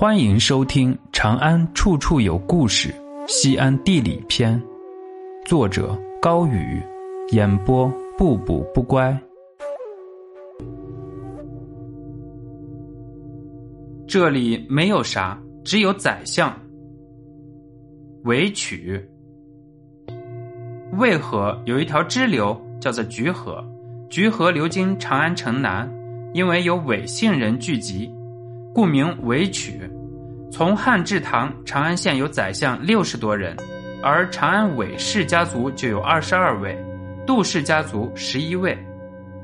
欢迎收听《长安处处有故事·西安地理篇》，作者高宇，演播不补不乖。这里没有啥，只有宰相。韦曲，渭河有一条支流，叫做橘河。橘河流经长安城南，因为有韦姓人聚集。故名韦曲。从汉至唐，长安县有宰相六十多人，而长安韦氏家族就有二十二位，杜氏家族十一位，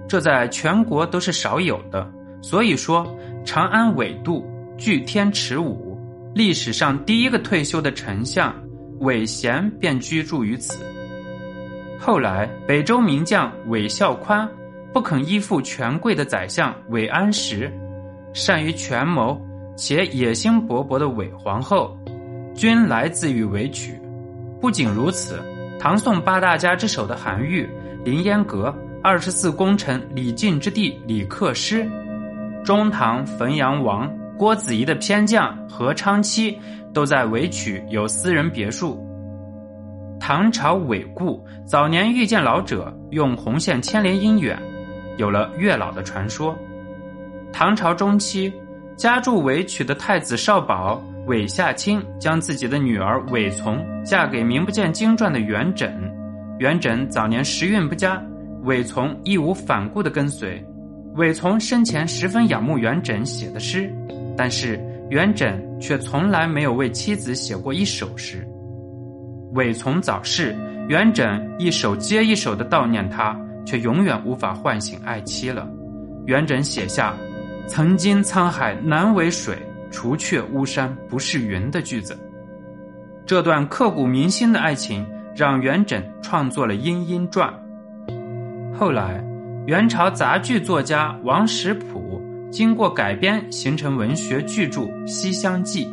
这在全国都是少有的。所以说，长安韦杜据天池武，历史上第一个退休的丞相韦贤便居住于此。后来，北周名将韦孝宽不肯依附权贵的宰相韦安石。善于权谋且野心勃勃的韦皇后，均来自于韦曲。不仅如此，唐宋八大家之首的韩愈、凌烟阁、二十四功臣李靖之弟李克师，中唐汾阳王郭子仪的偏将何昌期，都在韦曲有私人别墅。唐朝韦固早年遇见老者，用红线牵连姻缘，有了月老的传说。唐朝中期，家住韦曲的太子少保韦夏卿将自己的女儿韦从嫁给名不见经传的元稹。元稹早年时运不佳，韦从义无反顾的跟随。韦从生前十分仰慕元稹写的诗，但是元稹却从来没有为妻子写过一首诗。韦从早逝，元稹一首接一首的悼念他，却永远无法唤醒爱妻了。元稹写下。曾经沧海难为水，除却巫山不是云的句子。这段刻骨铭心的爱情，让元稹创作了《莺莺传》。后来，元朝杂剧作家王实甫经过改编，形成文学巨著《西厢记》。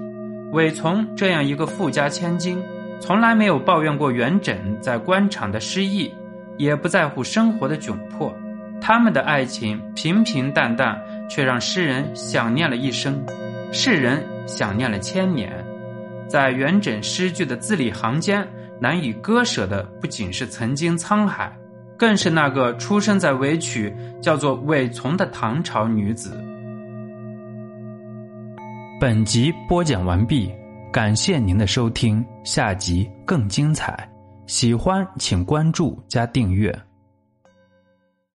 韦从这样一个富家千金，从来没有抱怨过元稹在官场的失意，也不在乎生活的窘迫。他们的爱情平平淡淡。却让诗人想念了一生，世人想念了千年。在元稹诗句的字里行间，难以割舍的不仅是曾经沧海，更是那个出生在韦曲、叫做韦从的唐朝女子。本集播讲完毕，感谢您的收听，下集更精彩。喜欢请关注加订阅。